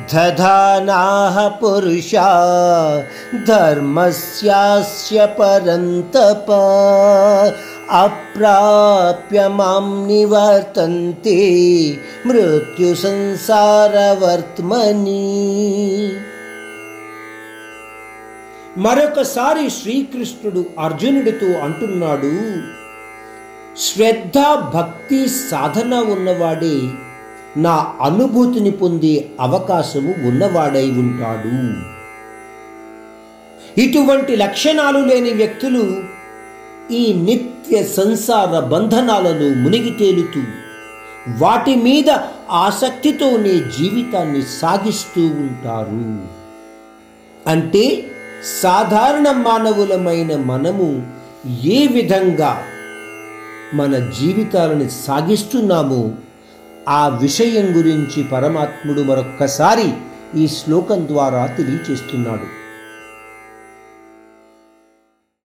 అశ్రద్ధధానాः పురుష ధర్మస్యాస్య పరంతప అప్రాప్య మాం నివర్తంతే మృత్యు సంసారవర్త్మని మరొకసారి శ్రీకృష్ణుడు అర్జునుడితో అంటున్నాడు శ్రద్ధ భక్తి సాధన ఉన్నవాడే నా అనుభూతిని పొందే అవకాశము ఉన్నవాడై ఉంటాడు. ఇటువంటి లక్షణాలు లేని వ్యక్తులు ఈ నిత్య సంసార బంధనాలను మునిగి తేలుతూ వాటి మీద ఆసక్తితోనే జీవితాన్ని సాగిస్తూ ఉంటారు. అంటే సాధారణ మానవులమైన మనము ఏ విధంగా మన జీవితాలను సాగిస్తున్నామో ఆ విషయం గురించి పరమాత్ముడు మరొక్కసారి ఈ శ్లోకం ద్వారా తెలియచేస్తున్నాడు.